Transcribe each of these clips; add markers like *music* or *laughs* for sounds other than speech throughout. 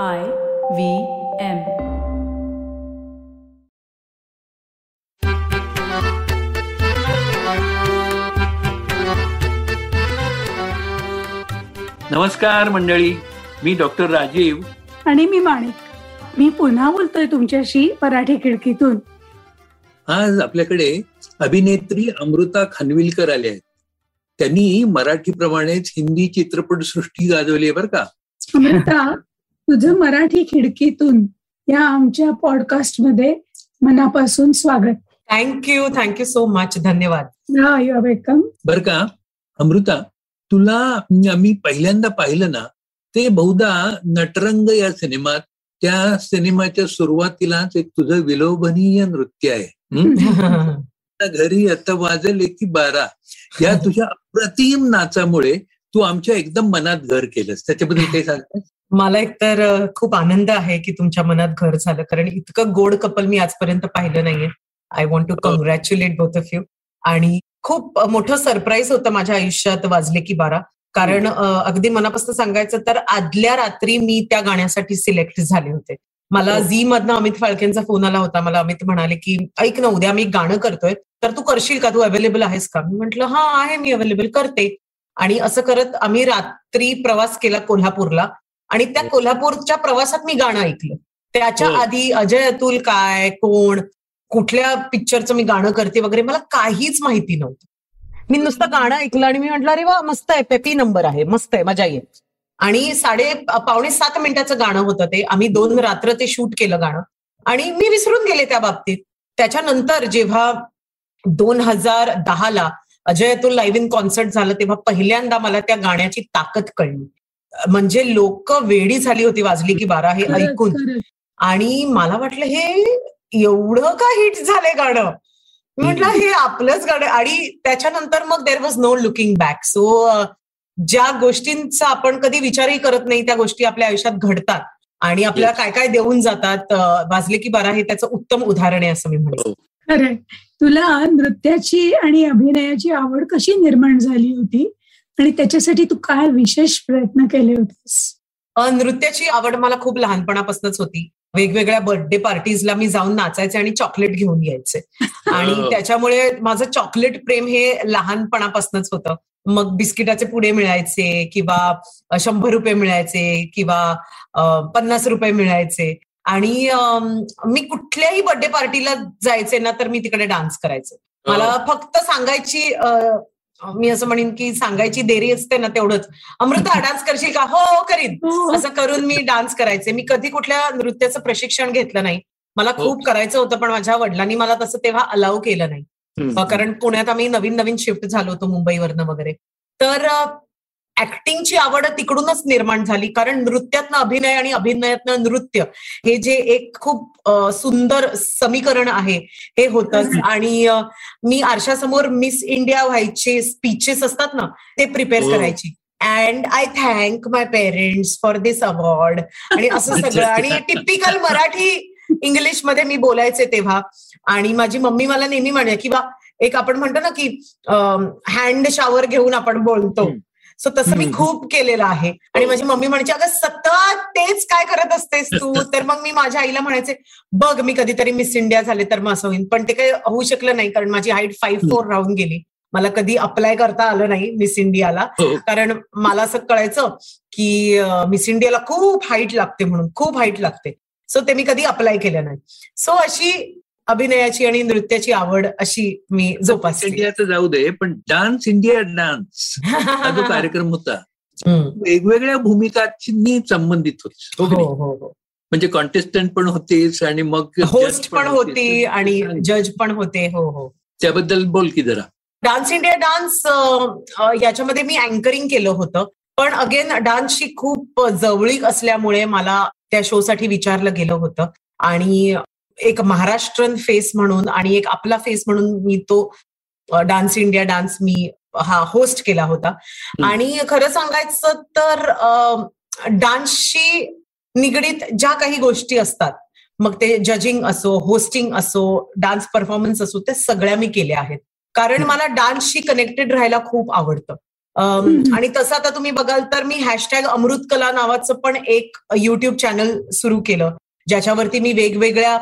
I V M. नमस्कार मंडळी. मी डॉक्टर राजीव. आणि मी माणिक. मी पुन्हा बोलतोय तुमच्याशी मराठी खिडकीतून. आज आपल्याकडे अभिनेत्री अमृता खानविलकर आल्या आहेत. त्यांनी मराठीप्रमाणेच हिंदी चित्रपट सृष्टी गाजवली आहे बरं का? अमृता तुझं मराठी खिडकीतून या आमच्या पॉडकास्टमध्ये मनापासून स्वागत. थँक्यू थँक्यू सो मच धन्यवाद. हा यू वेलकम बर का? अमृता तुला मी पहिल्यांदा पाहिलं ना ते बहुधा नटरंग या सिनेमात त्या सिनेमाच्या सुरुवातीलाच एक तुझं विलोभनीय नृत्य आहे. हं? *laughs* घरी आता वाजले की बारा. या तुझ्या अप्रतिम नाचामुळे तू आमच्या एकदम मनात घर केलंस. त्याच्याबद्दल काही सांगतेस? मला एकतर अ, खूप आनंद आहे की तुमच्या मनात घर झालं. कारण इतकं गोड कपल मी आजपर्यंत पाहिलं नाहीये. I want to congratulate both of you आणि खूप मोठं सरप्राईज होतं माझ्या आयुष्यात वाजले की बारा. कारण अ, अगदी मनापासून सांगायचं तर आदल्या रात्री मी त्या गाण्यासाठी सिलेक्ट झाले होते. मला हो. झी मधनं अमित फाळकेंचा फोन आला होता. मला अमित म्हणाले की ऐक ना उद्या मी एक गाणं करतोय. तर तू करशील का? तू अवेलेबल आहेस का? मी म्हंटल हा आहे. मी अवेलेबल करते. आणि असं करत आम्ही रात्री प्रवास केला कोल्हापूरला. आणि त्या कोल्हापूरच्या प्रवासात मी गाणं ऐकलं. त्याच्या हो. आधी अजय अतुल काय कोण कुठल्या पिक्चरचं मी गाणं करते वगैरे मला काहीच माहिती नव्हतं. मी नुसतं गाणं ऐकलं आणि मी म्हटलं अरे वा मस्त आहे पेपी नंबर आहे मस्त आहे मजा येईल. आणि साडे पावणे सात मिनिटाचं गाणं होतं ते. आम्ही दोन रात्र ते शूट केलं गाणं. आणि मी विसरून गेले त्या बाबतीत. त्याच्यानंतर जेव्हा दोन हजार दहाला Ajay Atul live in concert झालं तेव्हा पहिल्यांदा मला त्या गाण्याची ताकद कळली. म्हणजे लोक वेडी झाली होती वाजली की बारा हे ऐकून. आणि मला वाटलं हे एवढं का हिट झालंय गाणं? म्हटलं हे आपलंच गाणं आणि त्याच्यानंतर मग there was no looking back so ज्या गोष्टींचा आपण कधी विचारही करत नाही त्या गोष्टी आपल्या आयुष्यात घडतात. आणि आपल्याला. काय काय देऊन जातात वाजले की बारा हे त्याचं उत्तम उदाहरण आहे असं मी म्हणेन. खरंय. तुला नृत्याची आणि अभिनयाची आवड कशी निर्माण झाली होती? आणि त्याच्यासाठी तू काय विशेष प्रयत्न केले होतेस? नृत्याची आवड मला खूप लहानपणापासूनच होती. वेगवेगळ्या बर्थडे पार्टीजला मी जाऊन नाचायचे आणि चॉकलेट घेऊन यायचे. *laughs* आणि हो. त्याच्यामुळे माझं चॉकलेट प्रेम हे लहानपणापासूनच होतं. मग बिस्किटाचे पुडे मिळायचे किंवा शंभर रुपये मिळायचे किंवा पन्नास रुपये मिळायचे. आणि मी कुठल्याही बर्थडे पार्टीला जायचे ना तर मी तिकडे डान्स करायचे. मला फक्त सांगायची मी असं म्हणेन की सांगायची देरी असते ना तेवढंच. अमृता डान्स करशील का? हो हो करीन. हो. असं करून मी डान्स करायचे. मी कधी कुठल्या नृत्याचं प्रशिक्षण घेतलं नाही. मला हो. खूप करायचं होतं पण माझ्या वडिलांनी मला तसं तेव्हा अलाव केलं नाही. अ, कारण पुण्यात आम्ही नवीन नवीन शिफ्ट झालो होतो मुंबईवरनं वगैरे. तर ऍक्टिंगची आवड तिकडूनच निर्माण झाली. कारण नृत्यातनं अभिनय आणि अभिनयातनं नृत्य हे जे एक खूप सुंदर समीकरण आहे हे होतच. आणि मी आरशासमोर मिस इंडिया व्हायचे स्पीचेस असतात ना ते प्रिपेअर हो. करायची. And I thank my parents for this award आणि असं *laughs* सगळं. आणि टिपिकल मराठी इंग्लिशमध्ये मी बोलायचे तेव्हा. आणि माझी मम्मी मला नेहमी म्हणे किंवा एक आपण म्हणतो ना की हँड शॉवर घेऊन आपण बोलतो. सो तसं मी. खूप केलेलं आहे. आणि. माझी मम्मी म्हणायची अगं सतत तेच काय करत असतेस तू? तर मग मी माझ्या आईला म्हणायचे बघ मी कधीतरी मिस इंडिया झाले तर मग असं होईल पण ते काही होऊ शकलं नाही कारण माझी हाईट फाईव्ह फोर राहून गेली. मला कधी अप्लाय करता आलं नाही मिस इंडियाला हो. कारण मला असं कळायचं की मिस इंडियाला खूप हाईट लागते म्हणून खूप हाईट लागते. सो ते मी कधी अप्लाय केलं नाही. सो अशी अभिनयाची आणि नृत्याची आवड अशी मी जोपासली. इंडियाचं जाऊ दे पण डान्स इंडिया डान्स हा जो कार्यक्रम होता. वेगवेगळ्या भूमिकांनी संबंधित होते. हो हो? हो. म्हणजे कॉन्टेस्टंट पण होतेस आणि मग होस्ट पण. होती आणि जज पण होते हो हो. त्याबद्दल बोल की जरा. डान्स इंडिया डान्स याच्यामध्ये मी अँकरिंग केलं होतं. पण अगेन डान्सची खूप जवळीक असल्यामुळे मला त्या शोसाठी विचारलं गेलं होतं. आणि एक महाराष्ट्रन फेस म्हणून आणि एक आपला फेस म्हणून मी तो डान्स इंडिया डान्स मी हा होस्ट केला होता. आणि खरं सांगायचं तर डान्सशी निगडीत ज्या काही गोष्टी असतात मग ते जजिंग असो होस्टिंग असो डान्स परफॉर्मन्स असो ते सगळ्या मी केल्या आहेत. कारण मला डान्सशी कनेक्टेड राहायला खूप आवडतं. आणि तसं आता तुम्ही बघाल तर मी हॅशटॅग अमृत कला नावाचं पण एक युट्यूब चॅनल सुरू केलं. ज्याच्यावरती मी वेगवेगळ्या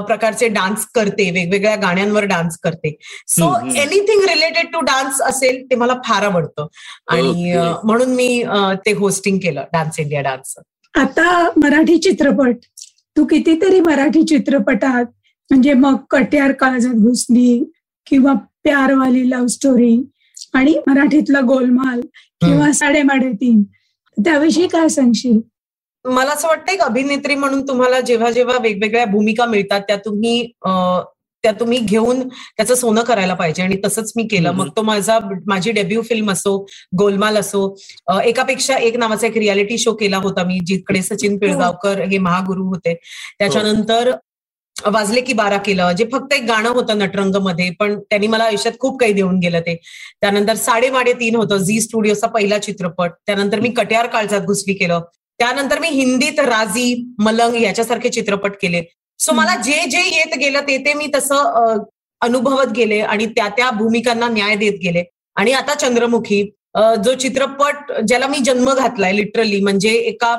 प्रकारचे डान्स करते वेगवेगळ्या गाण्यांवर डान्स करते. So. Anything related to dance असेल ते मला फार आवडतं. आणि म्हणून मी ते होस्टिंग केलं डान्स इंडिया डान्स आता मराठी चित्रपट. तू कितीतरी मराठी चित्रपटात म्हणजे मग कट्यार काळजात घुसली किंवा प्यारवाली लव्ह स्टोरी आणि मराठीतला गोलमाल किंवा साडेमाडे तीन. त्याविषयी काय सांगशील? मला असं वाटतं एक अभिनेत्री म्हणून तुम्हाला जेव्हा जेव्हा वेगवेगळ्या भूमिका मिळतात त्या तुम्ही त्या तुम्ही घेऊन त्याचं सोनं करायला पाहिजे आणि तसंच मी केलं. मग तो माझा माझी डेब्यू फिल्म असो गोलमाल असो एकापेक्षा एक नावाचा एक रियालिटी शो केला होता मी जिकडे सचिन पिळगावकर हे महागुरु होते. त्याच्यानंतर वाजले की बारा केलं जे फक्त एक गाणं होतं नटरंगमध्ये पण त्यांनी मला आयुष्यात खूप काही देऊन गेलं ते. त्यानंतर साडेमाडे तीन होतं झी स्टुडिओचा पहिला चित्रपट. त्यानंतर मी कट्यार काळजात घुसली केलं. त्यानंतर मी हिंदीत राजी मलंग याच्यासारखे चित्रपट केले. सो मला जे जे येत गेलं ते ते मी तसं अनुभवत गेले आणि त्या त्या भूमिकांना न्याय देत गेले. आणि आता चंद्रमुखी जो चित्रपट ज्याला मी जन्म घातलाय लिटरली म्हणजे एका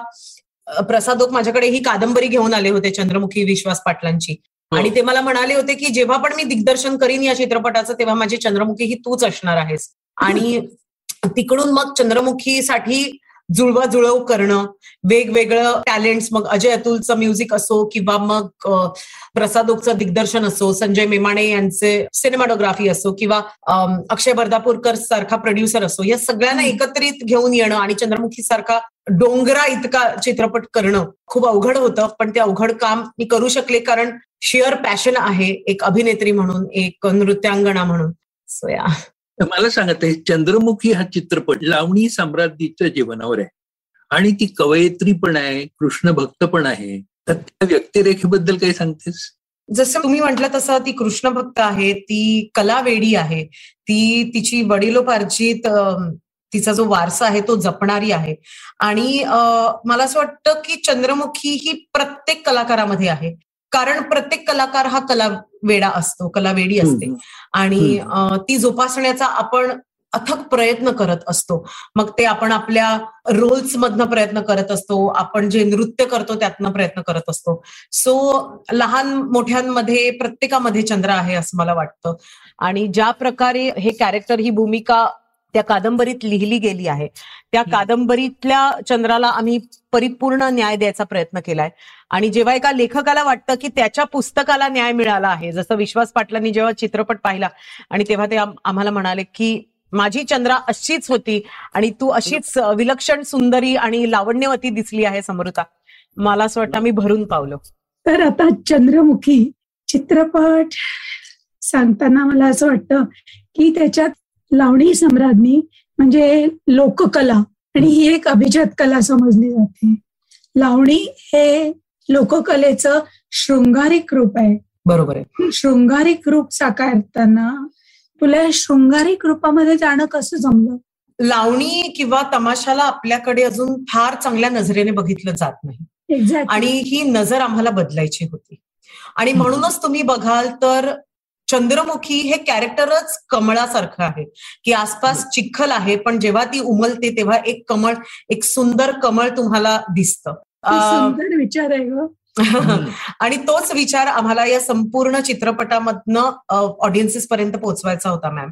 प्रसादोक माझ्याकडे ही कादंबरी घेऊन आले होते चंद्रमुखी विश्वास पाटलांची. आणि ते मला म्हणाले होते की जेव्हा पण मी दिग्दर्शन करीन या चित्रपटाचं तेव्हा माझी चंद्रमुखी ही तूच असणार आहेस. आणि *laughs* तिकडून मग चंद्रमुखीसाठी जुळवाजुळव करणं वेगवेगळं टॅलेंट्स मग अजय अतुलचं म्युझिक असो किंवा मग अ, प्रसादोकचं दिग्दर्शन असो संजय मेमाणे यांचे सिनेमाटोग्राफी असो किंवा अक्षय बर्दापूरकर सारखा प्रोड्युसर असो या सगळ्यांना एकत्रित घेऊन येणं आणि चंद्रमुखी सारखा डोंगरा इतका चित्रपट करणं खूप अवघड होतं पण ते अवघड काम मी करू शकले कारण शिअर पॅशन आहे एक अभिनेत्री म्हणून एक नृत्यांगणा म्हणून. सो या मला सांगत आहे चंद्रमुखी हा चित्रपट लावणी साम्राज्याच्या जीवनावर आहे. आणि ती कवयित्री पण आहे कृष्ण भक्त पण आहे. तर त्या व्यक्तिरेखेबद्दल काही सांगतेस? जसं तुम्ही म्हटलं तसं ती कृष्ण भक्त आहे ती कलावेडी आहे ती तिची वडिलोपार्जित तिचा जो वारसा आहे तो जपणारी आहे. आणि मला असं वाटतं की चंद्रमुखी ही प्रत्येक कलाकारामध्ये आहे. कारण प्रत्येक कलाकार हा कला वेडा असतो कलावेडी असते. आणि ती जोपासण्याचा आपण अथक प्रयत्न करत असतो. मग ते आपण आपल्या रोल्स मधनं प्रयत्न करत असतो आपण जे नृत्य करतो त्यातनं प्रयत्न करत असतो. सो लहान मोठ्यांमध्ये प्रत्येकामध्ये चंद्र आहे असं मला वाटतं. आणि ज्या प्रकारे हे कॅरेक्टर ही भूमिका त्या कादंबरीत लिहिली गेली आहे. त्या कादंबरीतल्या चंद्राला आम्ही परिपूर्ण न्याय द्यायचा प्रयत्न केलाय. आणि जेव्हा एका लेखकाला वाटतं की त्याच्या पुस्तकाला न्याय मिळाला आहे जसं विश्वास पाटलांनी जेव्हा चित्रपट पाहिला आणि तेव्हा ते आम- आम्हाला म्हणाले की माझी चंद्रा अशीच होती आणि तू अशीच विलक्षण सुंदरी आणि लावण्यवती दिसली आहे समृता. मला असं वाटतं मी भरून पावलो. तर आता चंद्रमुखी चित्रपट सांगताना मला असं वाटतं की त्याच्यात लावणी सम्राज्ञी म्हणजे लोककला. आणि ही एक अभिजात कला समजली जाते. लावणी हे लोककलेचं शृंगारिक रूप आहे. बरोबर आहे. शृंगारिक रूप साकारताना तुला शृंगारिक रूपामध्ये जाणं कसं जमलं? लावणी किंवा तमाशाला आपल्याकडे अजून फार चांगल्या नजरेने बघितलं जात नाही. आणि ही नजर आम्हाला बदलायची होती. आणि म्हणूनच तुम्ही बघाल तर चंद्रमुखी हे कॅरेक्टरच कमळासारखं आहे. की आसपास चिखल आहे पण जेव्हा ती उमलते तेव्हा एक कमळ एक सुंदर कमळ तुम्हाला दिसतं. सुंदर विचार आहे ग. *laughs* आणि तोच विचार आम्हाला या संपूर्ण चित्रपटामधनं ऑडियन्सेस पर्यंत पोहोचवायचा होता मॅम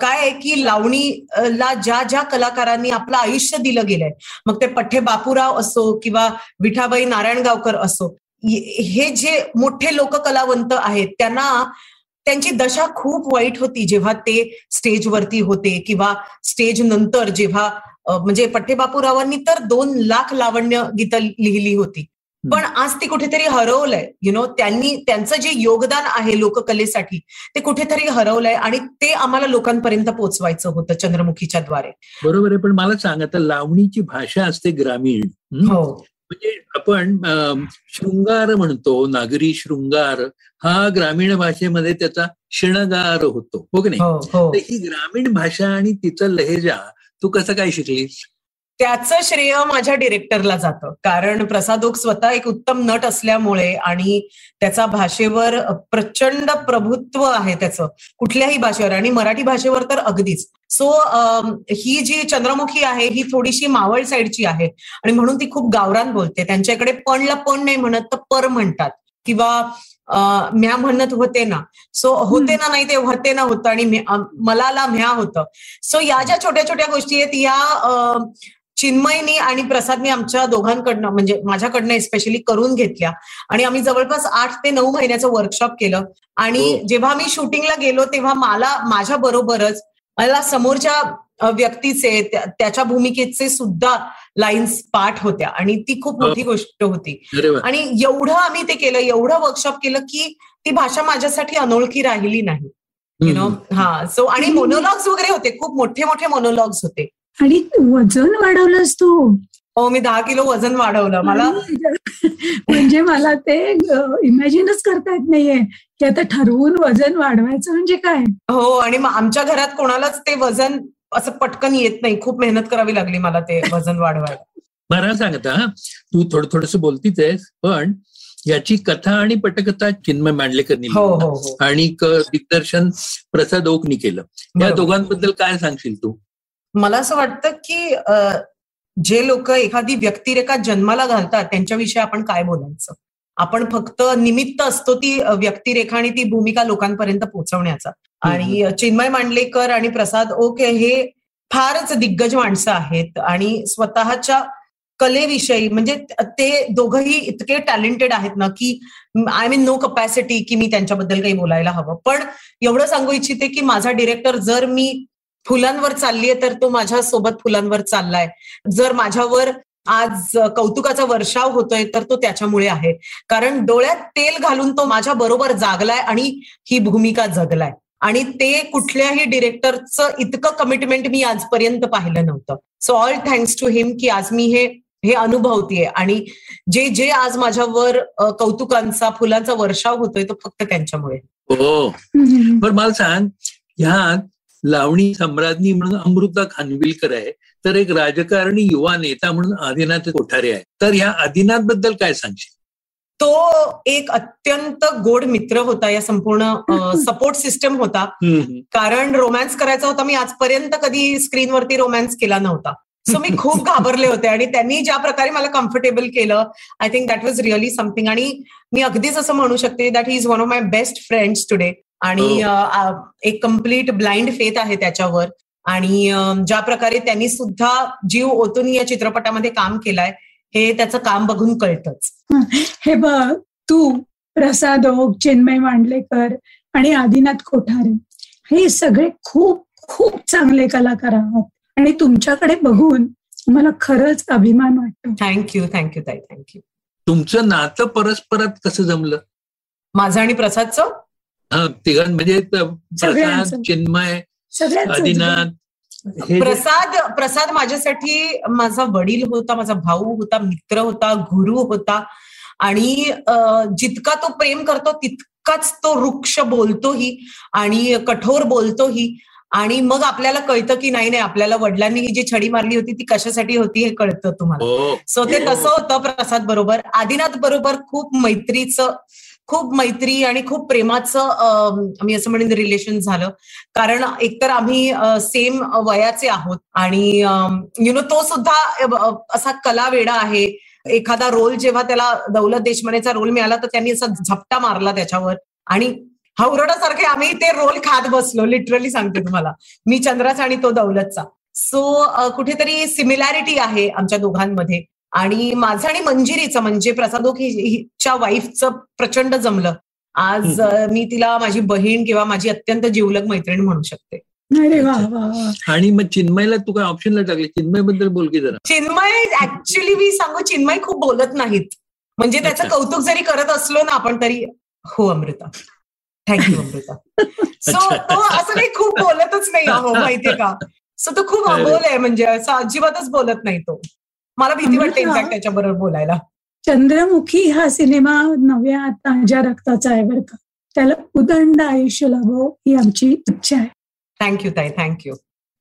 काय आहे की लावणीला ज्या ज्या कलाकारांनी आपलं आयुष्य दिलं गेलंय मग ते पठ्ठे बापूराव असो किंवा विठाबाई नारायणगावकर असो हे हे जे मोठे लोककलावंत आहेत त्यांना त्यांची दशा खूप वाईट होती जेव्हा ते स्टेजवरती होते किंवा स्टेज नंतर जेव्हा म्हणजे पठ्ठे बापूरावांनी तर दोन लाख लावण्य गीतं लिहिली होती. पण आज ती कुठेतरी हरवलंय. यु नो त्यांनी त्यांचं जे योगदान आहे लोककलेसाठी ते कुठेतरी हरवलंय आणि ते आम्हाला लोकांपर्यंत पोहोचवायचं होतं चंद्रमुखीच्या द्वारे. बरोबर आहे पण मला सांग आता लावणीची भाषा असते ग्रामीण. म्हणजे आपण शृंगार म्हणतो नागरी शृंगार हा ग्रामीण भाषेमध्ये त्याचा शिणगार होतो हो की नाही? हो हो. ही ग्रामीण भाषा आणि तिचा लहेजा तू कसं काय शिकलीस? त्याचं श्रेय माझ्या डिरेक्टरला जातं. कारण प्रसाद ओक स्वतः एक उत्तम नट असल्यामुळे आणि त्याचा भाषेवर प्रचंड प्रभुत्व आहे त्याचं. कुठल्याही भाषेवर आणि मराठी भाषेवर तर अगदीच. सो ही जी चंद्रमुखी आहे ही थोडीशी मावळ साईडची आहे. आणि म्हणून ती खूप गावरान बोलते. त्यांच्याकडे पणला पण नाही म्हणत तर पर म्हणतात. किंवा म्या म्हणत होते ना. सो होते ना नाही ते होते ना होतं. आणि मलाला म्या होतं. सो या ज्या छोट्या छोट्या गोष्टी आहेत या चिन्मयनी आणि प्रसादनी आमच्या दोघांकडनं म्हणजे माझ्याकडनं स्पेशली करून घेतल्या. आणि आम्ही जवळपास आठ ते नऊ महिन्याचं वर्कशॉप केलं. आणि हो. जेव्हा मी शूटिंगला गेलो तेव्हा मला माझ्या बरोबरच मला समोरच्या व्यक्तीचे त्या- त्याच्या भूमिकेचे सुद्धा लाईन्स पाठ होत्या. आणि ती खूप मोठी गोष्ट होती. आणि एवढं आम्ही ते केलं एवढं वर्कशॉप केलं की ती भाषा माझ्यासाठी अनोळखी राहिली नाही. You know. हा. सो आणि मोनोलॉग्स वगैरे होते. खूप मोठे मोठे मोनोलॉग्स होते. आणि वजन वाढवलंस तू. हो मी दहा किलो वजन वाढवलं. मला *laughs* म्हणजे मला ते इमॅजिनच करता येत नाहीये की आता ठरवून वजन वाढवायचं म्हणजे काय? हो आणि आमच्या घरात कोणालाच ते वजन असं पटकन येत नाही. खूप मेहनत करावी लागली मला ते वजन वाढवायला. मला सांगता हा. तू थोडं थोडस बोलतीच आहेस पण याची कथा आणि पटकथा चिन्मय मांडलेकरनी हो. हो हो. आणि क- दिग्दर्शन प्रसाद ओकनी केलं. या. दोघांबद्दल काय सांगशील तू? मला असं वाटतं की जे लोक एखादी व्यक्तिरेखा जन्माला घालतात त्यांच्याविषयी आपण काय बोलायचं? आपण फक्त निमित्त असतो ती व्यक्तिरेखा आणि ती भूमिका लोकांपर्यंत पोहोचवण्याचा. आणि चिन्मय मांडलेकर आणि प्रसाद ओके हे फारच दिग्गज माणसं आहेत आणि स्वतःच्या कलेविषयी म्हणजे ते दोघंही इतके टॅलेंटेड आहेत ना की आय मीन नो कपॅसिटी की मी त्यांच्याबद्दल काही बोलायला हवं. पण एवढं सांगू इच्छिते की माझा डिरेक्टर जर मी फुलांवर चाललीये तर तो माझ्या सोबत फुलांवर चाललाय. जर माझ्यावर आज कौतुकाचा वर्षाव होतोय तर तो त्याच्यामुळे आहे. कारण डोळ्यात तेल घालून तो माझ्या बरोबर जागलाय आणि ही भूमिका जगलाय. आणि ते कुठल्याही डिरेक्टरचं इतकं कमिटमेंट मी आजपर्यंत पाहिलं नव्हतं. So all thanks to him की आज मी हे हे अनुभवतीये. आणि जे जे आज माझ्यावर कौतुकांचा फुलांचा वर्षाव होतोय तो फक्त त्यांच्यामुळे. हो. पण मला सांग ह्यात लावणी सम्राज्ञी म्हणून अमृता खानविलकर आहे. तर एक राजकारणी युवा नेता म्हणून आदिनाथ कोठारे आहे. तर ह्या आदिनाथबद्दल काय सांगशील? तो एक अत्यंत गोड मित्र होता या संपूर्ण सपोर्ट सिस्टम होता. कारण रोमॅन्स करायचा होता. मी आजपर्यंत कधी स्क्रीनवरती रोमॅन्स केला नव्हता. सो मी खूप घाबरले होते आणि त्यांनी ज्या प्रकारे मला कम्फर्टेबल केलं I think that was really something आणि मी अगदीच असं म्हणू शकते that is one of my best friends today आणि एक कंप्लीट ब्लाइंड फेथ आहे त्याच्यावर. आणि ज्या प्रकारे त्यांनी सुद्धा जीव ओतून या चित्रपटामध्ये काम केलाय हे त्याचं काम बघून कळतच. हे बघ तू प्रसाद ओक चिन्मय मांडलेकर आणि आदिनाथ कोठारे हे सगळे खूप खूप चांगले कलाकार आहात. आणि तुमच्याकडे बघून मला खरंच अभिमान वाटतो. थँक्यू थँक्यू ताई थँक्यू तुमचं नातं परस्परात कसं जमलं? माझं आणि प्रसादचं? तिघां म्हणजे प्रसाद. चिन्मय आदिनाथ. हे प्रसाद प्रसाद माझ्यासाठी माझा वडील होता माझा भाऊ होता मित्र होता गुरु होता. आणि जितका तो प्रेम करतो तितकाच तो वृक्ष बोलतोही आणि कठोर बोलतोही. आणि मग आपल्याला कळतं की नाही नाही आपल्याला वडिलांनी ही जी छडी मारली होती ती कशासाठी होती हे कळतं तुम्हाला. हो. सो ते तसं होतं प्रसाद बरोबर. आदिनाथ बरोबर खूप मैत्रीचं खूप मैत्री आणि खूप प्रेमाचं मी असं म्हणेन रिलेशन झालं. कारण एकतर आम्ही सेम वयाचे आहोत आणि यु नो तो सुद्धा असा कला वेडा आहे. एखादा रोल जेव्हा त्याला दौलत देशमनेचा रोल मिळाला तर त्यांनी असा झपटा मारला त्याच्यावर. आणि हवरडासारखे आम्ही ते रोल खात बसलो लिटरली सांगते तुम्हाला. मी चंद्राचा आणि तो दौलतचा. सो कुठेतरी सिमिलॅरिटी आहे आमच्या दोघांमध्ये. आणि माझं आणि मंजिरीचं म्हणजे प्रसादोक हिच्या वाईफचं प्रचंड जमलं. आज मी तिला माझी बहीण किंवा माझी अत्यंत जिवलग मैत्रीण म्हणू शकते. आणि मग चिन्मयला तू काय ऑप्शनला टाकले? चिन्मयबद्दल बोल की जरा. चिन्मय ऍक्च्युली मी सांगू चिन्मय खूप बोलत नाहीत. म्हणजे त्याचं. कौतुक जरी करत असलो ना आपण तरी हो अमृता. थँक्यू अमृता. *laughs* सो. तो असं काही खूप बोलतच नाही माहितीये का? सो तो खूप. अबोल आहे म्हणजे असं अजिबातच बोलत नाही तो. मला भीती वाटते. इनफॅक्ट त्याच्याबरोबर बोलायला. चंद्रमुखी हा सिनेमा नव्या ताज्या रक्ताचा आहे बरं का. त्याला उदंड आयुष्य लाभो ही आमची इच्छा आहे. थँक्यू ताई. थँक्यू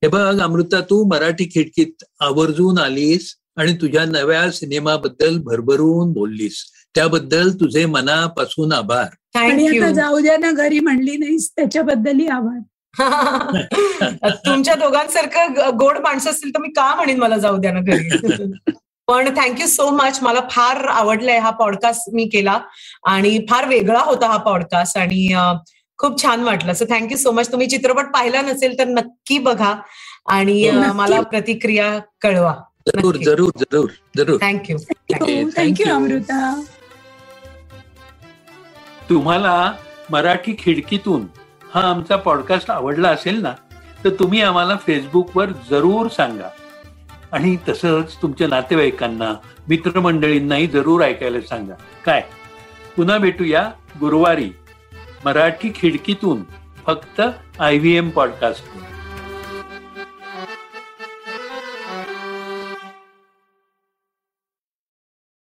हे बघ अमृता तू मराठी खिडकीत आवर्जून आलीस आणि तुझ्या नव्या सिनेमाबद्दल भरभरून बोललीस. त्याबद्दल तुझे मनापासून आभार. आणि आता जाऊ द्या ना घरी म्हणली नाहीस त्याच्याबद्दलही आभार. *laughs* तुमच्या दोघांसारखं गोड माणसं असतील तर मी का म्हणेन मला जाऊ द्या ना घरी? *laughs* पण थँक्यू सो मच मला फार आवडलाय हा पॉडकास्ट मी केला आणि फार वेगळा होता हा पॉडकास्ट आणि खूप छान वाटलं. सो थँक्यू सो मच तुम्ही चित्रपट पाहिला नसेल तर नक्की बघा आणि. मला प्रतिक्रिया कळवा. जरूर. जरूर जरूर जरूर. Thank you thank you you. Amrita. तुम्हाला मराठी खिडकीतून हा आमचा पॉडकास्ट आवडला असेल ना तर तुम्ही आम्हाला फेसबुकवर जरूर सांगा. आणि तसंच तुमच्या नातेवाईकांना मित्रमंडळींनाही जरूर ऐकायला सांगा. काय? पुन्हा भेटूया गुरुवारी मराठी खिडकीतून फक्त आय व्ही एम पॉडकास्ट